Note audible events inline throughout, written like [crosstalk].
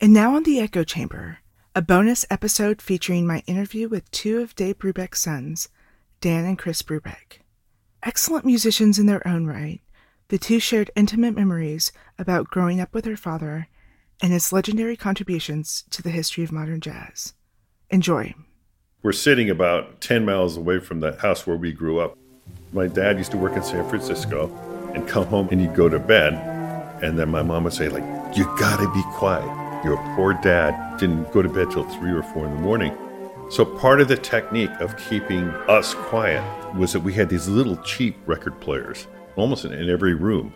And now on the Echo Chamber, a bonus episode featuring my interview with two of Dave Brubeck's sons, Dan and Chris Brubeck. Excellent musicians in their own right, the two shared intimate memories about growing up with their father and his legendary contributions to the history of modern jazz. Enjoy. We're sitting about 10 miles away from the house where we grew up. My dad used to work in San Francisco and come home and he'd go to bed. And then my mom would say, like, you gotta be quiet your poor dad didn't go to bed till three or four in the morning. So, part of the technique of keeping us quiet was that we had these little cheap record players almost in, in every room,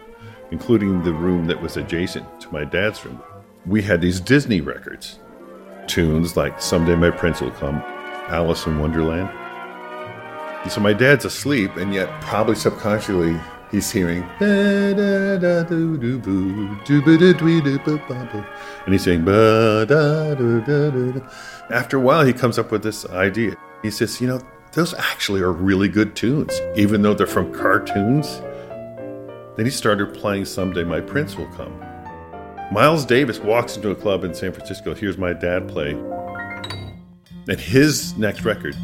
including the room that was adjacent to my dad's room. We had these Disney records, tunes like Someday My Prince Will Come, Alice in Wonderland. So, my dad's asleep, and yet, probably subconsciously, he's hearing and he's saying after a while he comes up with this idea. He says you know those actually are really good tunes even though they're from cartoons. Then he started playing someday my prince will come. Miles davis walks into a club in san francisco hears my dad play. And his next record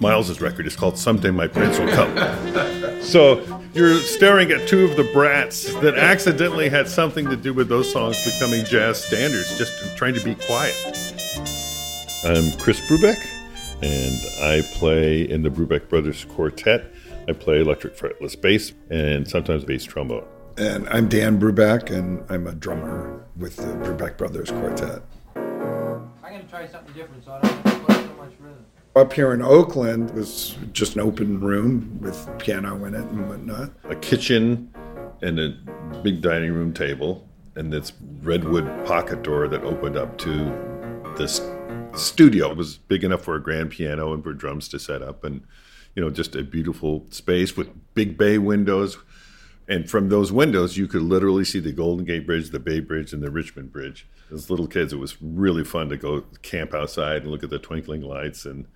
miles's record is called someday my prince will come. [laughs] So you're staring at two of the brats that accidentally had something to do with those songs becoming jazz standards, just trying to be quiet. I'm Chris Brubeck, and I play in the Brubeck Brothers Quartet. I play electric fretless bass and sometimes bass trombone. And I'm Dan Brubeck, and I'm a drummer with the Brubeck Brothers Quartet. I'm going to try something different so I don't play so much rhythm up here in Oakland was just an open room with piano in it and whatnot. A kitchen and a big dining room table and this redwood pocket door that opened up to this studio. It was big enough for a grand piano and for drums to set up and you know just a beautiful space with big bay windows and from those windows you could literally see the Golden Gate Bridge, the Bay Bridge and the Richmond Bridge. As little kids it was really fun to go camp outside and look at the twinkling lights and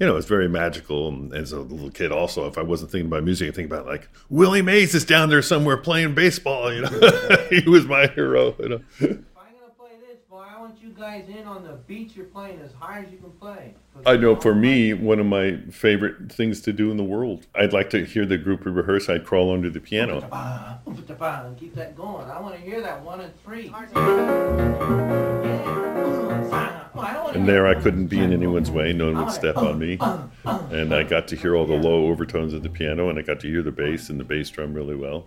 you know, it's very magical. And as a little kid, also, if I wasn't thinking about music, I think about like Willie Mays is down there somewhere playing baseball. You know, [laughs] he was my hero. You know. If I'm gonna play this, boy, I want you guys in on the beats you're playing as high as you can play. I know for me, one of my favorite things to do in the world. I'd like to hear the group rehearse. I'd crawl under the piano. And keep that going. I want to hear that one and three. And there I couldn't be in anyone's way. No one would step on me. And I got to hear all the low overtones of the piano, and I got to hear the bass and the bass drum really well.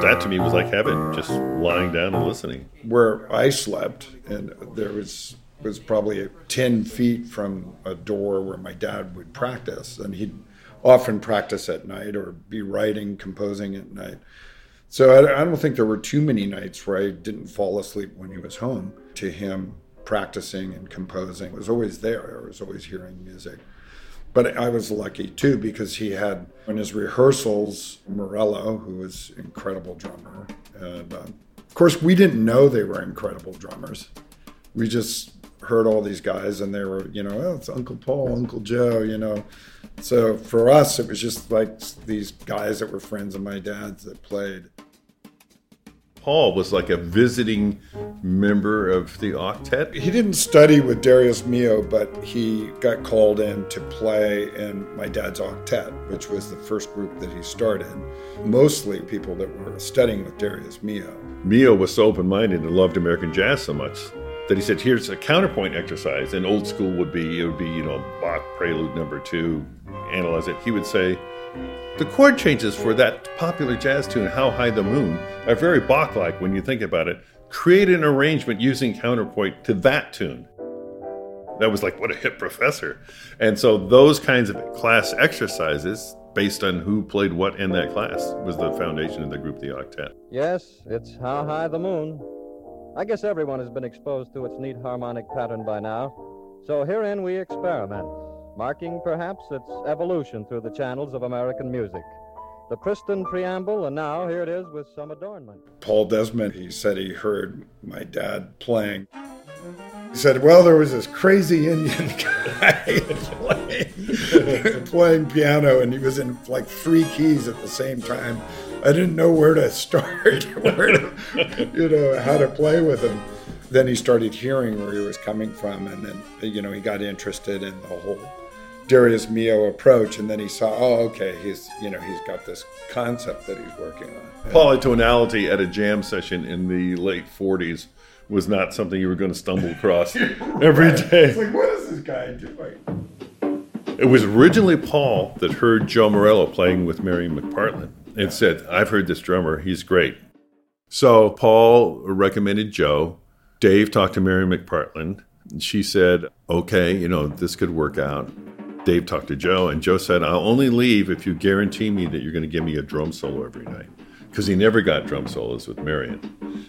That to me was like heaven, just lying down and listening. Where I slept, and there was was probably 10 feet from a door where my dad would practice, and he'd often practice at night or be writing, composing at night. So I, don't think there were too many nights where I didn't fall asleep when he was home to him practicing and composing. Was always there. I was always hearing music. But I was lucky too because he had in his rehearsals Morello, who was an incredible drummer, and uh, of course we didn't know they were incredible drummers. We just heard all these guys, and they were, you know, oh, it's Uncle Paul, Uncle Joe, you know. So for us, it was just like these guys that were friends of my dad's that played. Paul was like a visiting member of the octet. He didn't study with Darius Milhaud, but he got called in to play in my dad's octet, which was the first group that he started. Mostly people that were studying with Darius Milhaud. Milhaud was so open minded and loved American jazz so much that he said, here's a counterpoint exercise. And old school would be, it would be, you know, Bach Prelude number two, analyze it. He would say, the chord changes for that popular jazz tune, How High the Moon, are very Bach like when you think about it. Create an arrangement using counterpoint to that tune. That was like, what a hip professor. And so, those kinds of class exercises, based on who played what in that class, was the foundation of the group, the octet. Yes, it's How High the Moon. I guess everyone has been exposed to its neat harmonic pattern by now. So herein we experiment marking perhaps its evolution through the channels of American music. The pristine preamble, and now here it is with some adornment. Paul Desmond, he said he heard my dad playing. He said, Well, there was this crazy Indian [laughs] guy playing, playing piano, and he was in like three keys at the same time. I didn't know where to start, [laughs] where to, you know, how to play with him. then he started hearing where he was coming from, and then you know he got interested in the whole Darius Milhaud approach, and then he saw, oh, okay, he's you know he's got this concept that he's working on. Polytonality at a jam session in the late '40s was not something you were going to stumble across [laughs] [laughs] every day. It's like, what is this guy doing? It was originally Paul that heard Joe Morello playing with Marian McPartland and said, I've heard this drummer, he's great. So Paul recommended Joe. Dave talked to Marian McPartland. And she said, okay, you know, this could work out. Dave talked to Joe, and Joe said, I'll only leave if you guarantee me that you're going to give me a drum solo every night. Because he never got drum solos with Marian.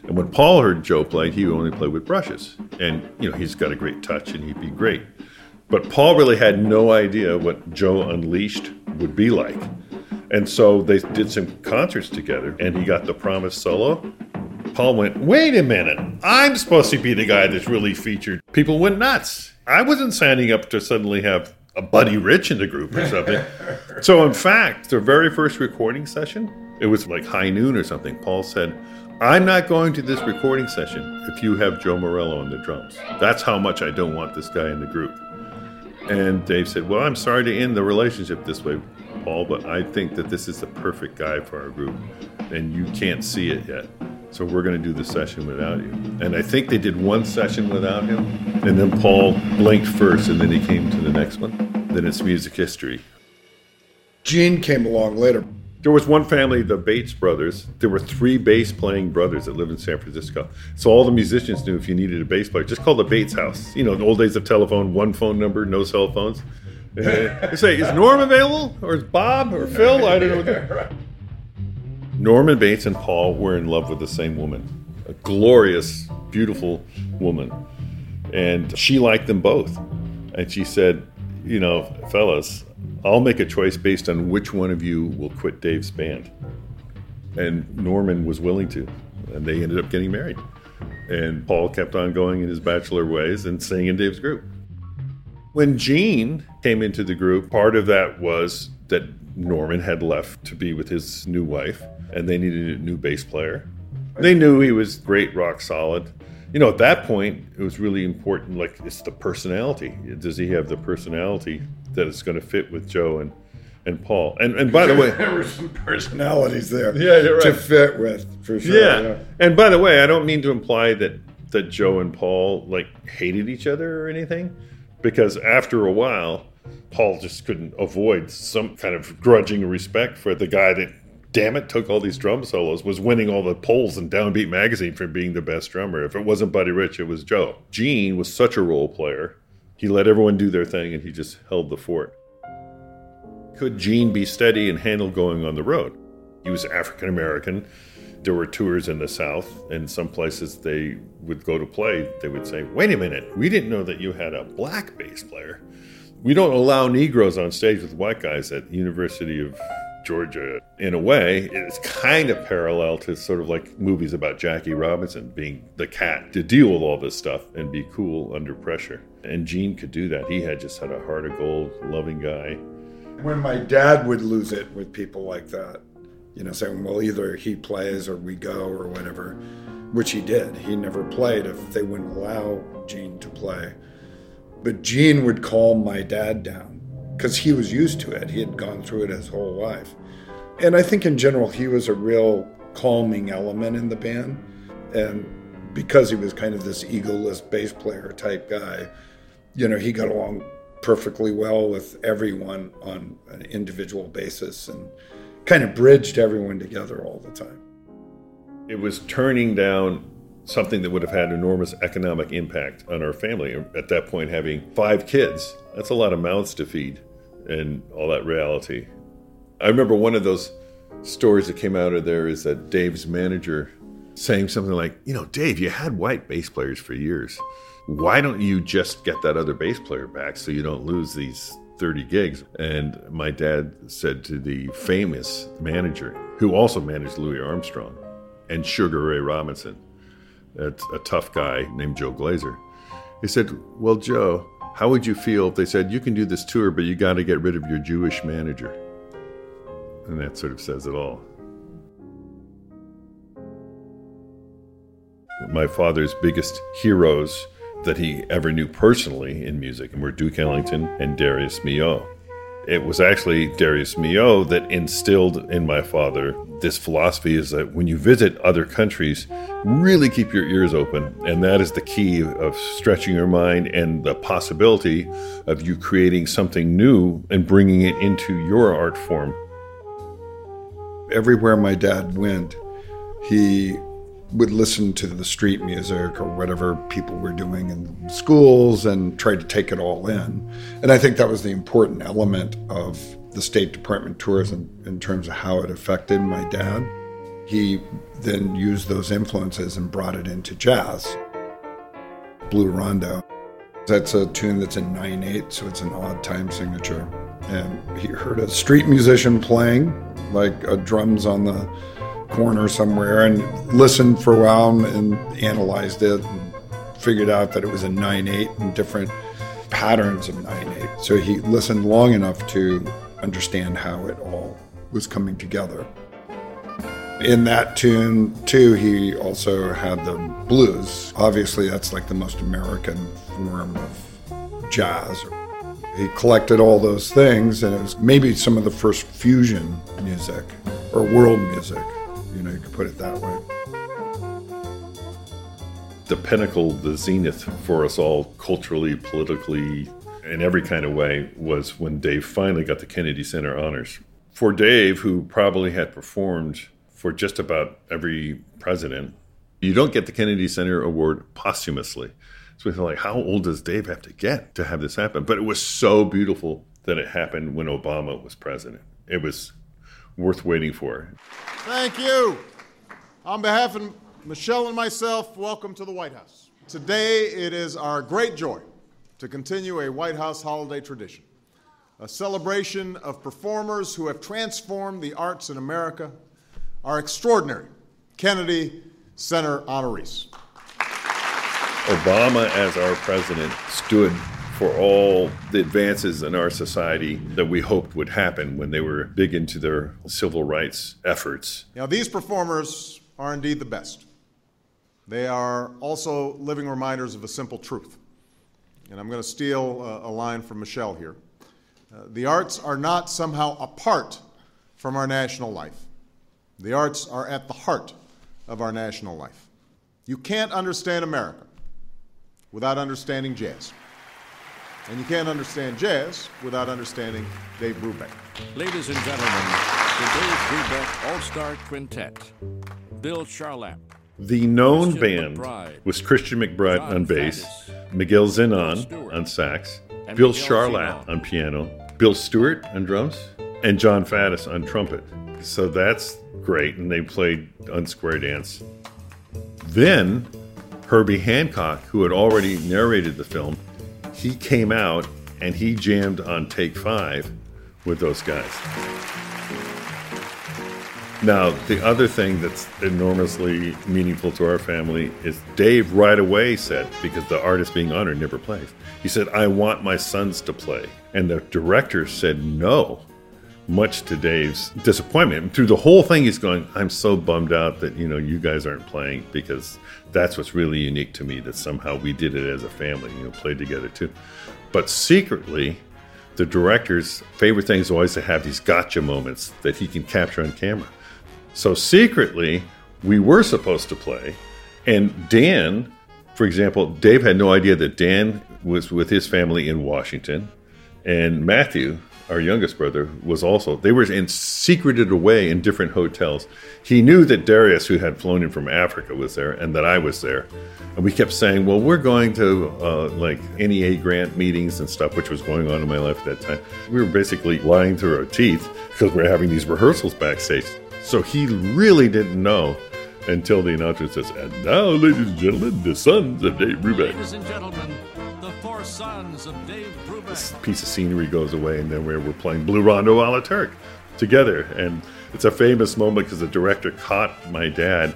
And when Paul heard Joe play, he would only play with brushes. And, you know, he's got a great touch and he'd be great. But Paul really had no idea what Joe Unleashed would be like. And so they did some concerts together, and he got the promised solo. Paul went, Wait a minute, I'm supposed to be the guy that's really featured. People went nuts. I wasn't signing up to suddenly have a Buddy Rich in the group or something. [laughs] so, in fact, the very first recording session, it was like high noon or something. Paul said, I'm not going to this recording session if you have Joe Morello on the drums. That's how much I don't want this guy in the group. And Dave said, Well, I'm sorry to end the relationship this way, Paul, but I think that this is the perfect guy for our group. And you can't see it yet. So we're going to do the session without you. And I think they did one session without him. And then Paul blinked first, and then he came to the next one. Then it's music history. Gene came along later. There was one family, the Bates brothers. There were three bass playing brothers that lived in San Francisco. So all the musicians knew if you needed a bass player, just call the Bates house. You know, the old days of telephone, one phone number, no cell phones. [laughs] they say, is Norm available? Or is Bob or Phil? I don't know. [laughs] Norman Bates and Paul were in love with the same woman, a glorious, beautiful woman. And she liked them both. And she said, You know, fellas, I'll make a choice based on which one of you will quit Dave's band. And Norman was willing to. And they ended up getting married. And Paul kept on going in his bachelor ways and staying in Dave's group. When Gene came into the group, part of that was that Norman had left to be with his new wife, and they needed a new bass player. They knew he was great, rock solid. You know, at that point, it was really important. Like, it's the personality. Does he have the personality that is going to fit with Joe and and Paul? And and by the way, [laughs] there were some personalities there. Yeah, you're right. To fit with, for sure. yeah. yeah. And by the way, I don't mean to imply that that Joe and Paul like hated each other or anything, because after a while, Paul just couldn't avoid some kind of grudging respect for the guy that, damn it, took all these drum solos, was winning all the polls in Downbeat magazine for being the best drummer. If it wasn't Buddy Rich, it was Joe. Gene was such a role player. He let everyone do their thing and he just held the fort. Could Gene be steady and handle going on the road? He was African American. There were tours in the South, and some places they would go to play. They would say, Wait a minute, we didn't know that you had a black bass player. We don't allow Negroes on stage with white guys at University of Georgia. In a way, it's kind of parallel to sort of like movies about Jackie Robinson being the cat to deal with all this stuff and be cool under pressure. And Gene could do that. He had just had a heart of gold, loving guy. When my dad would lose it with people like that, you know, saying, well, either he plays or we go or whatever, which he did. He never played if they wouldn't allow Gene to play. But Gene would calm my dad down because he was used to it. He had gone through it his whole life. And I think in general, he was a real calming element in the band. And because he was kind of this egoless bass player type guy, you know, he got along perfectly well with everyone on an individual basis and kind of bridged everyone together all the time. It was turning down something that would have had enormous economic impact on our family. Um, at that point, having five kids, that's a lot of mouths to feed and all that reality. I remember one of those stories that came out of there is that Dave's manager saying something like, You know, Dave, you had white bass players for years. Why don't you just get that other bass player back so you don't lose these 30 gigs? And my dad said to the famous manager, who also managed Louis Armstrong and Sugar Ray Robinson, a, a tough guy named Joe Glaser. He said, Well, Joe, how would you feel if they said, You can do this tour, but you got to get rid of your Jewish manager? And that sort of says it all. My father's biggest heroes that he ever knew personally in music were Duke Ellington and Darius Milhaud. It was actually Darius Milhaud that instilled in my father this philosophy is that when you visit other countries, really keep your ears open. And that is the key of stretching your mind and the possibility of you creating something new and bringing it into your art form. Everywhere my dad went, he would listen to the street music or whatever people were doing in schools and try to take it all in. And I think that was the important element of the State Department tourism in terms of how it affected my dad. He then used those influences and brought it into jazz. Blue Rondo. That's a tune that's in 9 8, so it's an odd time signature. And he heard a street musician playing, like a drums on the corner somewhere and listened for a while and analyzed it and figured out that it was a 9 8 and different patterns of 9 8. So he listened long enough to understand how it all was coming together. In that tune, too, he also had the blues. Obviously, that's like the most American form of jazz. He collected all those things, and it was maybe some of the first fusion music or world music. You know, you could put it that way. The pinnacle, the zenith for us all, culturally, politically, in every kind of way, was when Dave finally got the Kennedy Center honors. For Dave, who probably had performed for just about every president, you don't get the Kennedy Center Award posthumously. So we feel like, how old does Dave have to get to have this happen? But it was so beautiful that it happened when Obama was president. It was worth waiting for. Thank you. On behalf of Michelle and myself, welcome to the White House. Today, it is our great joy to continue a White House holiday tradition, a celebration of performers who have transformed the arts in America, our extraordinary Kennedy Center honorees. Obama, as our president, stood for all the advances in our society that we hoped would happen when they were big into their civil rights efforts. Now, these performers are indeed the best. They are also living reminders of a simple truth. And I'm going to steal a, line from Michelle here. Uh, the arts are not somehow apart from our national life, the arts are at the heart of our national life. You can't understand America without understanding jazz. And you can't understand jazz without understanding Dave Brubeck. Ladies and gentlemen, the Dave Brubeck All Star Quintet. Bill Charlap. The known Christian band McBride. was Christian McBride John on bass, Faddis, Miguel Bill Zenon Stewart, on sax, Bill Charlap on piano, Bill Stewart on drums, and Jon Faddis on trumpet. So that's great, and they played Unsquare Dance. Then Herbie Hancock, who had already narrated the film, he came out and he jammed on take five with those guys. Now, the other thing that's enormously meaningful to our family is Dave right away said, because the artist being honored never plays, he said, I want my sons to play. And the director said no, much to Dave's disappointment. Through the whole thing, he's going, I'm so bummed out that, you know, you guys aren't playing because that's what's really unique to me that somehow we did it as a family, you know, played together too. But secretly, the director's favorite thing is always to have these gotcha moments that he can capture on camera. So secretly, we were supposed to play, and Dan, for example, Dave had no idea that Dan was with his family in Washington, and Matthew, our youngest brother, was also. They were in secreted away in different hotels. He knew that Darius, who had flown in from Africa, was there, and that I was there. And we kept saying, "Well, we're going to uh, like NEA grant meetings and stuff," which was going on in my life at that time. We were basically lying through our teeth because we are having these rehearsals backstage. So he really didn't know until the announcer says, "And now, ladies and gentlemen, the sons of Dave Brubeck." Ladies and gentlemen, This piece of scenery goes away, and then we're, we're playing Blue Rondo a la Turk together. And it's a famous moment because the director caught my dad,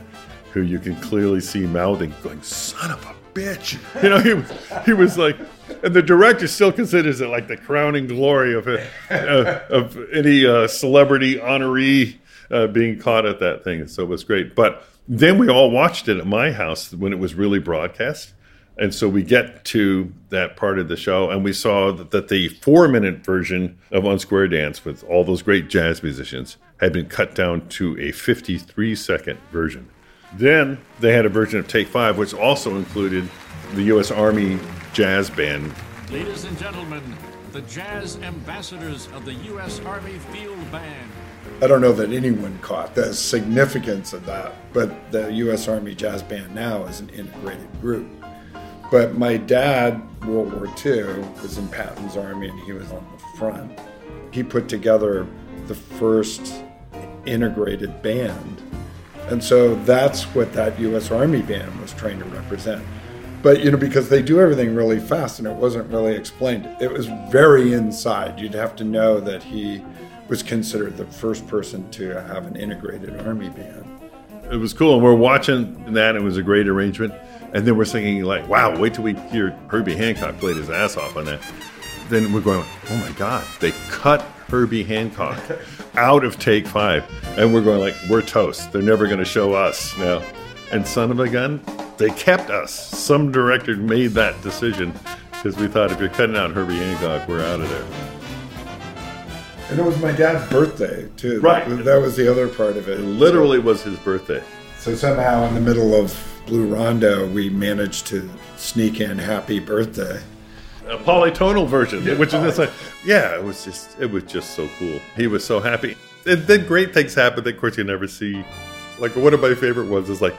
who you can clearly see mouthing, going, "Son of a bitch!" [laughs] You know, he was he was like, and the director still considers it like the crowning glory of a, uh, of any uh, celebrity honoree uh, being caught at that thing. So it was great. But Then we all watched it at my house when it was really broadcast. And so we get to that part of the show, and we saw that, that the four minute version of Unsquare Dance with all those great jazz musicians had been cut down to a 53 second version. Then they had a version of Take Five, which also included the U.S. Army Jazz Band. Ladies and gentlemen, the jazz ambassadors of the U.S. Army Field Band. I don't know that anyone caught the significance of that, but the U.S. Army Jazz Band now is an integrated group. But my dad, World War II, was in Patton's army and he was on the front. He put together the first integrated band. And so that's what that U.S. Army band was trying to represent. But, you know, because they do everything really fast and it wasn't really explained, it was very inside. You'd have to know that he was considered the first person to have an integrated Army band. It was cool. And we're watching that. It was a great arrangement. And then we're thinking, like, wow, wait till we hear Herbie Hancock played his ass off on that. Then we're going, oh my God, they cut Herbie Hancock [laughs] out of take five. And we're going, like, we're toast. They're never going to show us now. And son of a gun, they kept us. Some director made that decision because we thought if you're cutting out Herbie Hancock, we're out of there. And it was my dad's birthday, too. Right. That was the other part of it. It literally was his birthday. So somehow in the middle of Blue Rondo, we managed to sneak in Happy Birthday. a polytonal version, which is just like, yeah, it was just, it was just so cool. He was so happy. And then great things happened that, of course, you never see. Like one of my favorite ones is like,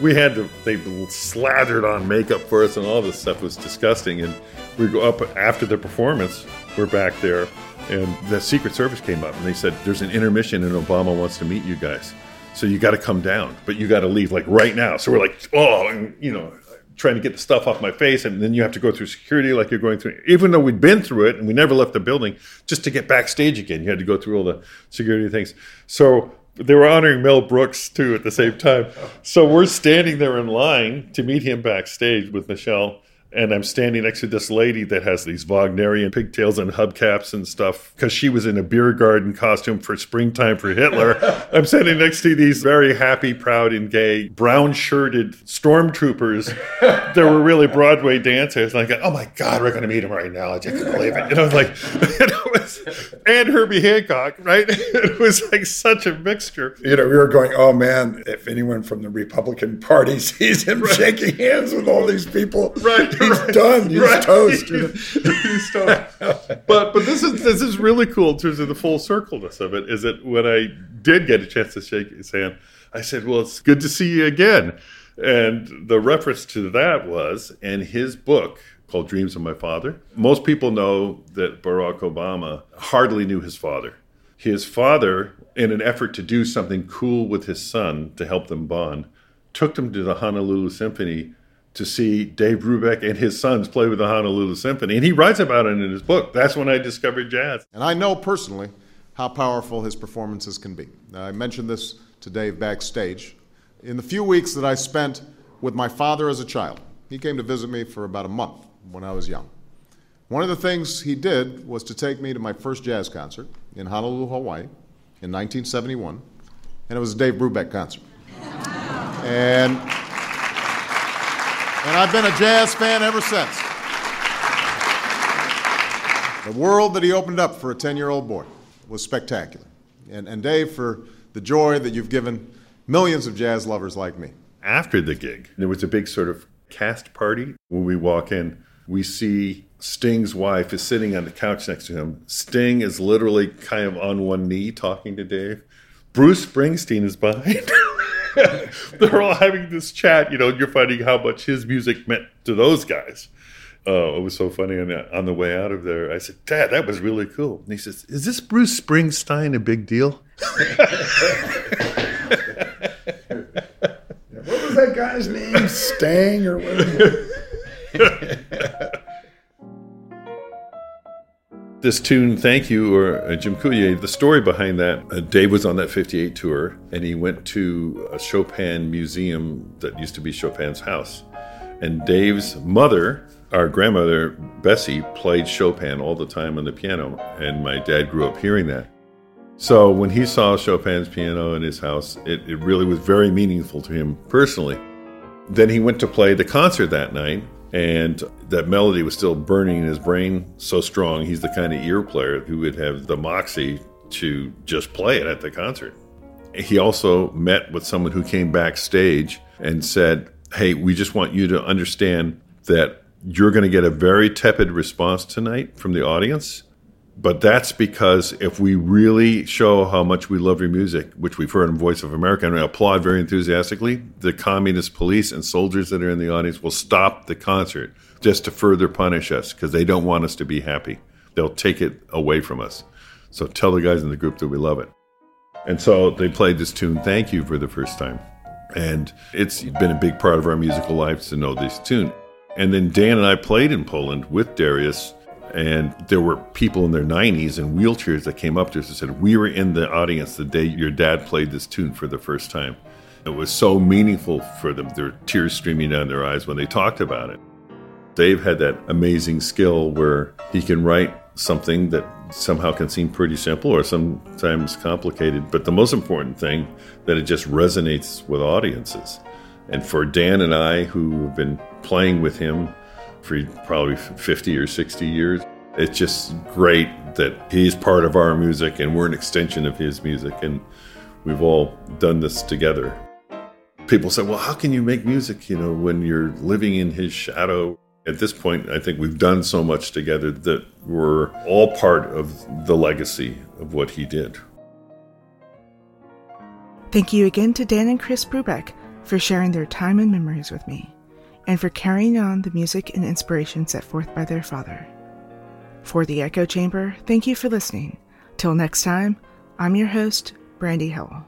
we had to, they slathered on makeup for us, and all this stuff was disgusting. And we go up after the performance, we're back there, and the Secret Service came up and they said, "There's an intermission, and Obama wants to meet you guys." So you got to come down, but you got to leave like right now. So we're like, oh, and you know, trying to get the stuff off my face, and then you have to go through security like you're going through. Even though we'd been through it and we never left the building, just to get backstage again, you had to go through all the security things. So they were honoring Mel Brooks too at the same time. So we're standing there in line to meet him backstage with Michelle. And I'm standing next to this lady that has these Wagnerian pigtails and hubcaps and stuff because she was in a beer garden costume for springtime for Hitler. [laughs] I'm standing next to these very happy, proud, and gay brown shirted stormtroopers that were really Broadway dancers. And I go, oh my God, we're going to meet him right now. I just can't believe it. And I was like, [laughs] it was, and Herbie Hancock, right? [laughs] It was like such a mixture. You know, we were going, oh man, if anyone from the Republican Party sees him shaking hands with all these people, Right, he's done. He's right. toast. [laughs] He's toast. [laughs] but but this is this is really cool in terms of the full circleness of it. Is that when I did get a chance to shake his hand, I said, "Well, it's good to see you again." And the reference to that was in his book called Dreams of My Father. Most people know that Barack Obama hardly knew his father. His father, in an effort to do something cool with his son to help them bond, took them to the Honolulu Symphony to see Dave Brubeck and his sons play with the Honolulu Symphony. And he writes about it in his book. That's when I discovered jazz. And I know personally how powerful his performances can be. I mentioned this to Dave backstage. In the few weeks that I spent with my father as a child, he came to visit me for about a month when I was young. One of the things he did was to take me to my first jazz concert in Honolulu, Hawaii in 1971, and it was a Dave Brubeck concert. And, and I've been a jazz fan ever since. The world that he opened up for a 10 year old boy was spectacular. And, and Dave, for the joy that you've given millions of jazz lovers like me. After the gig, there was a big sort of cast party. When we walk in, we see Sting's wife is sitting on the couch next to him. Sting is literally kind of on one knee talking to Dave. Bruce Springsteen is behind. [laughs] [laughs] They're all having this chat, you know, and you're finding how much his music meant to those guys. Oh, it was so funny on the, on the way out of there. I said, Dad, that was really cool. And he says, Is this Bruce Springsteen a big deal? [laughs] What was that guy's name? Stang or whatever? [laughs] this tune, Thank You, or uh, Dziękuję, the story behind that, uh, Dave was on that 58 tour and he went to a Chopin museum that used to be Chopin's house. And Dave's mother, our grandmother, Bessie, played Chopin all the time on the piano. And my dad grew up hearing that. So when he saw Chopin's piano in his house, it, it really was very meaningful to him personally. Then he went to play the concert that night, and that melody was still burning in his brain so strong. He's the kind of ear player who would have the moxie to just play it at the concert. He also met with someone who came backstage and said, Hey, we just want you to understand that you're going to get a very tepid response tonight from the audience. But that's because if we really show how much we love your music, which we've heard in Voice of America, and we applaud very enthusiastically, the communist police and soldiers that are in the audience will stop the concert just to further punish us because they don't want us to be happy. They'll take it away from us. So tell the guys in the group that we love it. And so they played this tune, Thank You, for the first time. And it's been a big part of our musical life to know this tune. And then Dan and I played in Poland with Darius, and there were people in their 90s in wheelchairs that came up to us and said, We were in the audience the day your dad played this tune for the first time. It was so meaningful for them. Were tears streaming down their eyes when they talked about it. Dave had that amazing skill where he can write something that somehow can seem pretty simple or sometimes complicated, but the most important thing that it just resonates with audiences. And for Dan and I, who have been playing with him for probably 50 or 60 years, it's just great that he's part of our music and we're an extension of his music, and we've all done this together. People say, well, how can you make music, you know, when you're living in his shadow? At this point, I think we've done so much together that we're all part of the legacy of what he did. Thank you again to Dan and Chris Brubeck for sharing their time and memories with me, and for carrying on the music and inspiration set forth by their father. For the Echo Chamber, thank you for listening. Till next time, I'm your host, Brandy Howell.